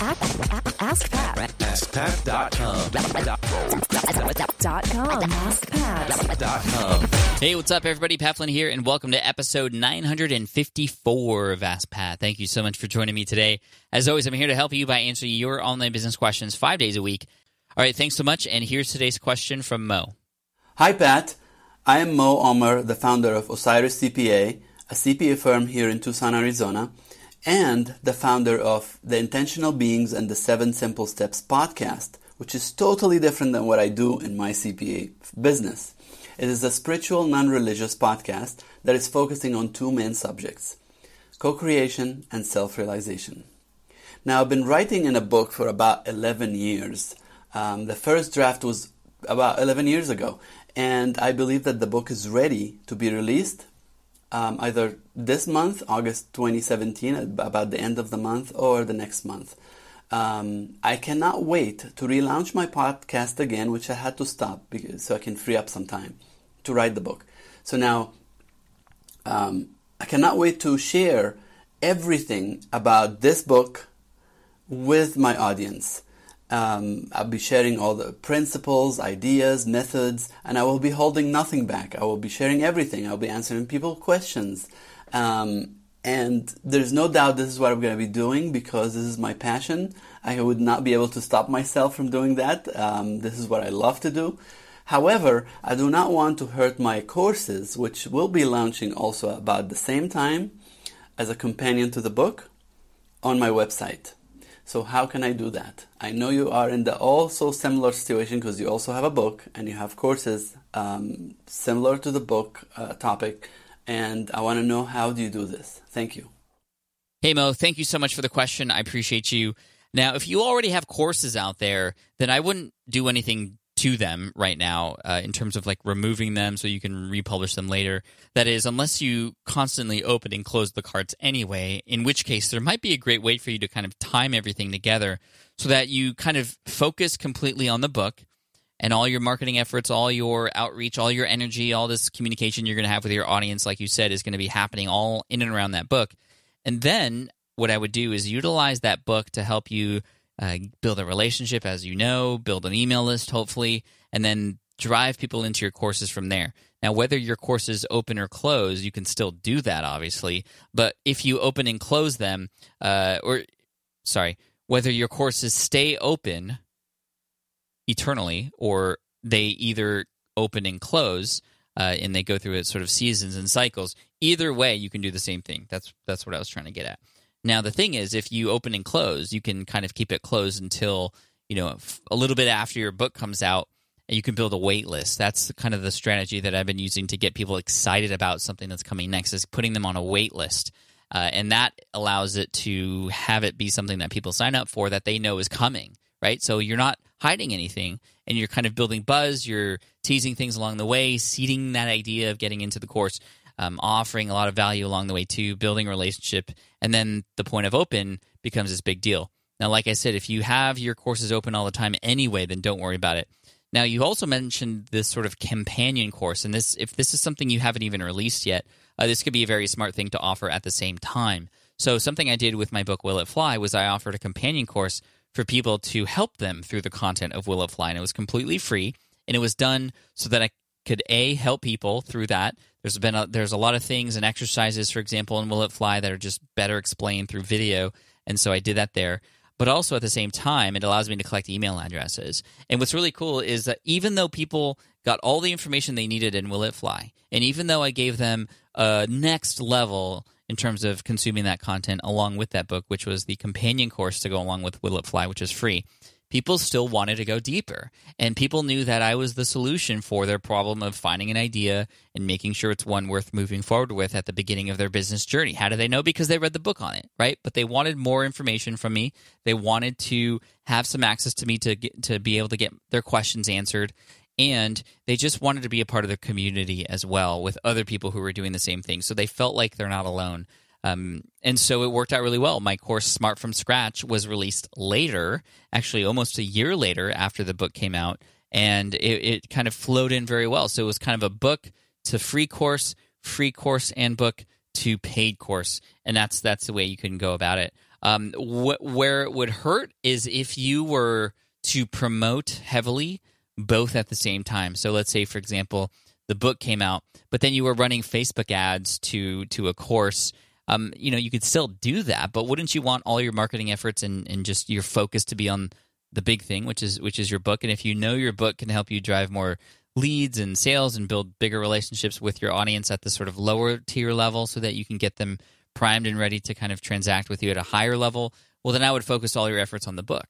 Ask Pat. AskPat.com. Dot com. AskPat. Hey, what's up, everybody? Pat Flynn here, and welcome to episode 954 of Ask Pat. Thank you so much for joining me today. As always, I'm here to help you by answering your online business questions five days a week. All right, thanks so much. And here's today's question from Mo. Hi, Pat. I am Mo Omer, the founder of Osiris CPA, a CPA firm here in Tucson, Arizona, and the founder of the Intentional Beings and the Seven Simple Steps podcast, which is totally different than what I do in my CPA business. It is a spiritual, non religious podcast that is focusing on two main subjects co creation and self realization. Now, I've been writing in a book for about 11 years. Um, the first draft was about 11 years ago, and I believe that the book is ready to be released um, either this month, August 2017, about the end of the month, or the next month. Um, I cannot wait to relaunch my podcast again, which I had to stop because, so I can free up some time to write the book. So now um, I cannot wait to share everything about this book with my audience. Um, I'll be sharing all the principles, ideas, methods, and I will be holding nothing back. I will be sharing everything. I'll be answering people questions. Um, and there's no doubt this is what I'm going to be doing because this is my passion. I would not be able to stop myself from doing that. Um, this is what I love to do. However, I do not want to hurt my courses, which will be launching also about the same time as a companion to the book on my website. So how can I do that? I know you are in the also similar situation because you also have a book and you have courses um, similar to the book uh, topic, and I want to know how do you do this? Thank you. Hey, Mo, thank you so much for the question. I appreciate you. Now, if you already have courses out there, then I wouldn't do anything to them right now uh, in terms of like removing them so you can republish them later. That is, unless you constantly open and close the cards anyway, in which case there might be a great way for you to kind of time everything together so that you kind of focus completely on the book and all your marketing efforts, all your outreach, all your energy, all this communication you're going to have with your audience, like you said, is going to be happening all in and around that book. And then what I would do is utilize that book to help you uh, build a relationship, as you know, build an email list, hopefully, and then drive people into your courses from there. Now, whether your courses open or close, you can still do that, obviously. But if you open and close them, uh, or sorry, whether your courses stay open eternally or they either open and close uh, and they go through it sort of seasons and cycles, either way, you can do the same thing. That's that's what I was trying to get at. Now, the thing is, if you open and close, you can kind of keep it closed until, you know, a little bit after your book comes out and you can build a wait list. That's kind of the strategy that I've been using to get people excited about something that's coming next is putting them on a wait list. Uh, and that allows it to have it be something that people sign up for that they know is coming, right? So you're not hiding anything and you're kind of building buzz, you're teasing things along the way, seeding that idea of getting into the course um, offering a lot of value along the way too, building a relationship, and then the point of open becomes this big deal. Now, like I said, if you have your courses open all the time anyway, then don't worry about it. Now, you also mentioned this sort of companion course, and this if this is something you haven't even released yet, uh, this could be a very smart thing to offer at the same time. So, something I did with my book Will It Fly was I offered a companion course for people to help them through the content of Will It Fly, and it was completely free, and it was done so that I could a help people through that there's been a, there's a lot of things and exercises, for example, in Will It Fly that are just better explained through video, and so I did that there. But also at the same time, it allows me to collect email addresses. And what's really cool is that even though people got all the information they needed in Will It Fly, and even though I gave them a next level in terms of consuming that content along with that book, which was the companion course to go along with Will It Fly, which is free people still wanted to go deeper. And people knew that I was the solution for their problem of finding an idea and making sure it's one worth moving forward with at the beginning of their business journey. How do they know? Because they read the book on it, right? But they wanted more information from me. They wanted to have some access to me to get, to be able to get their questions answered. And they just wanted to be a part of the community as well with other people who were doing the same thing. So they felt like they're not alone. Um, and so it worked out really well. My course, Smart from Scratch, was released later, actually almost a year later after the book came out, and it, it kind of flowed in very well. So it was kind of a book to free course, free course and book to paid course, and that's that's the way you can go about it. Um, wh- where it would hurt is if you were to promote heavily both at the same time. So let's say, for example, the book came out, but then you were running Facebook ads to to a course. Um, you know, you could still do that, but wouldn't you want all your marketing efforts and, and just your focus to be on the big thing, which is which is your book? And if you know your book can help you drive more leads and sales and build bigger relationships with your audience at the sort of lower tier level so that you can get them primed and ready to kind of transact with you at a higher level, well, then I would focus all your efforts on the book.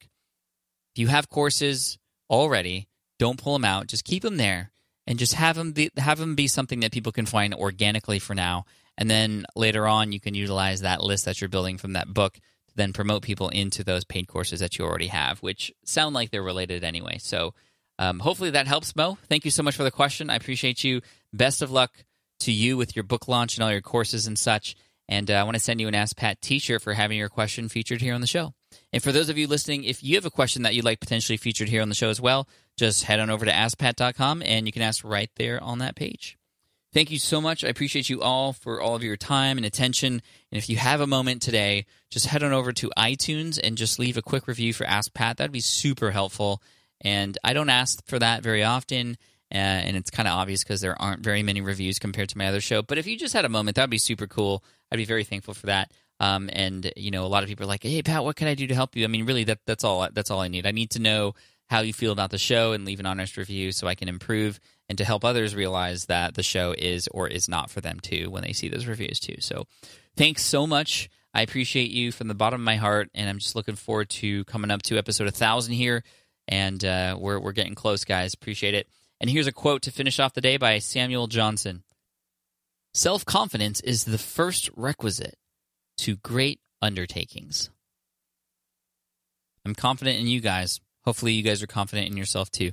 If you have courses already, don't pull them out. Just keep them there and just have them be, have them be something that people can find organically for now. And then later on, you can utilize that list that you're building from that book to then promote people into those paid courses that you already have, which sound like they're related anyway. So um, hopefully that helps, Mo. Thank you so much for the question. I appreciate you. Best of luck to you with your book launch and all your courses and such. And uh, I want to send you an Ask Pat t shirt for having your question featured here on the show. And for those of you listening, if you have a question that you'd like potentially featured here on the show as well, just head on over to askpat.com and you can ask right there on that page. Thank you so much. I appreciate you all for all of your time and attention. And if you have a moment today, just head on over to iTunes and just leave a quick review for Ask Pat. That'd be super helpful. And I don't ask for that very often. Uh, and it's kind of obvious because there aren't very many reviews compared to my other show. But if you just had a moment, that'd be super cool. I'd be very thankful for that. Um, and you know, a lot of people are like, "Hey, Pat, what can I do to help you?" I mean, really, that that's all. That's all I need. I need to know how you feel about the show and leave an honest review so I can improve and to help others realize that the show is or is not for them too when they see those reviews too. So, thanks so much. I appreciate you from the bottom of my heart, and I'm just looking forward to coming up to episode 1000 here and uh, we're we're getting close, guys. Appreciate it. And here's a quote to finish off the day by Samuel Johnson. Self confidence is the first requisite to great undertakings. I'm confident in you guys. Hopefully, you guys are confident in yourself too.